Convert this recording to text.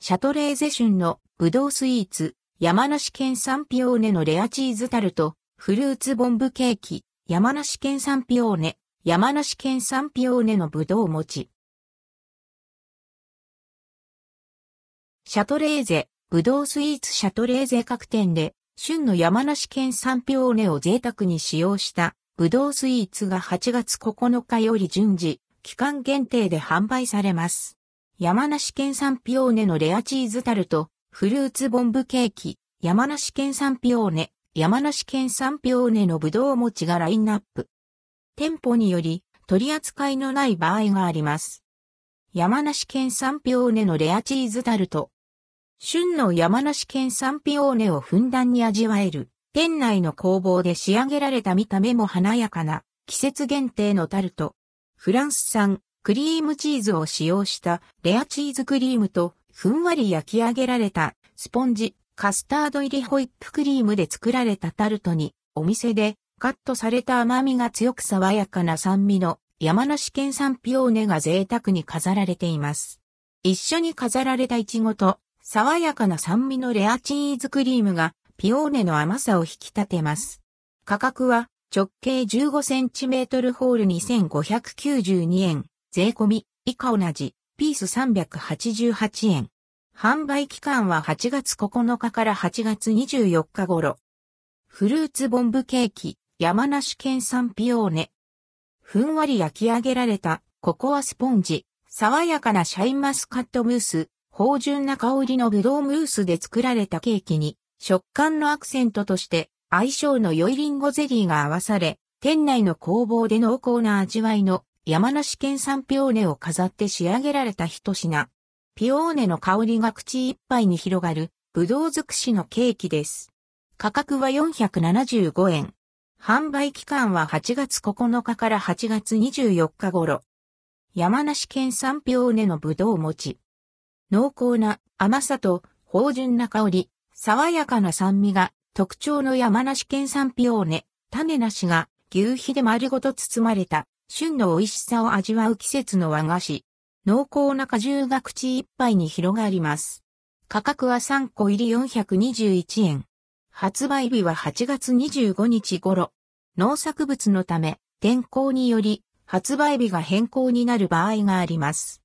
シャトレーゼ旬のブドウスイーツ、山梨県産ピオーネのレアチーズタルト、フルーツボンブケーキ、山梨県産ピオーネ、山梨県産ピオーネのブドウ餅。シャトレーゼ、ブドウスイーツシャトレーゼ各店で、旬の山梨県産ピオーネを贅沢に使用したブドウスイーツが8月9日より順次、期間限定で販売されます。山梨県産ピオーネのレアチーズタルト、フルーツボンブケーキ、山梨県産ピオーネ、山梨県産ピオーネのぶどう餅がラインナップ。店舗により取り扱いのない場合があります。山梨県産ピオーネのレアチーズタルト。旬の山梨県産ピオーネをふんだんに味わえる、店内の工房で仕上げられた見た目も華やかな季節限定のタルト。フランス産クリームチーズを使用したレアチーズクリームとふんわり焼き上げられたスポンジ、カスタード入りホイップクリームで作られたタルトにお店でカットされた甘みが強く爽やかな酸味の山梨県産ピオーネが贅沢に飾られています。一緒に飾られたイチゴと爽やかな酸味のレアチーズクリームがピオーネの甘さを引き立てます。価格は直径 15cm ホール2592円。税込み、以下同じ、ピース388円。販売期間は8月9日から8月24日頃。フルーツボンブケーキ、山梨県産ピオーネ。ふんわり焼き上げられたココアスポンジ、爽やかなシャインマスカットムース、芳醇な香りのブドウムースで作られたケーキに、食感のアクセントとして相性の良いリンゴゼリーが合わされ、店内の工房で濃厚な味わいの山梨県産ピオーネを飾って仕上げられた一品。ピオーネの香りが口いっぱいに広がる、ぶどう尽くしのケーキです。価格は475円。販売期間は8月9日から8月24日頃。山梨県産ピオーネのぶどう餅。濃厚な甘さと芳醇な香り、爽やかな酸味が特徴の山梨県産ピオーネ、種なしが牛皮で丸ごと包まれた旬の美味しさを味わう季節の和菓子。濃厚な果汁が口いっぱいに広がります。価格は3個入り421円。発売日は8月25日頃。農作物のため、天候により、発売日が変更になる場合があります。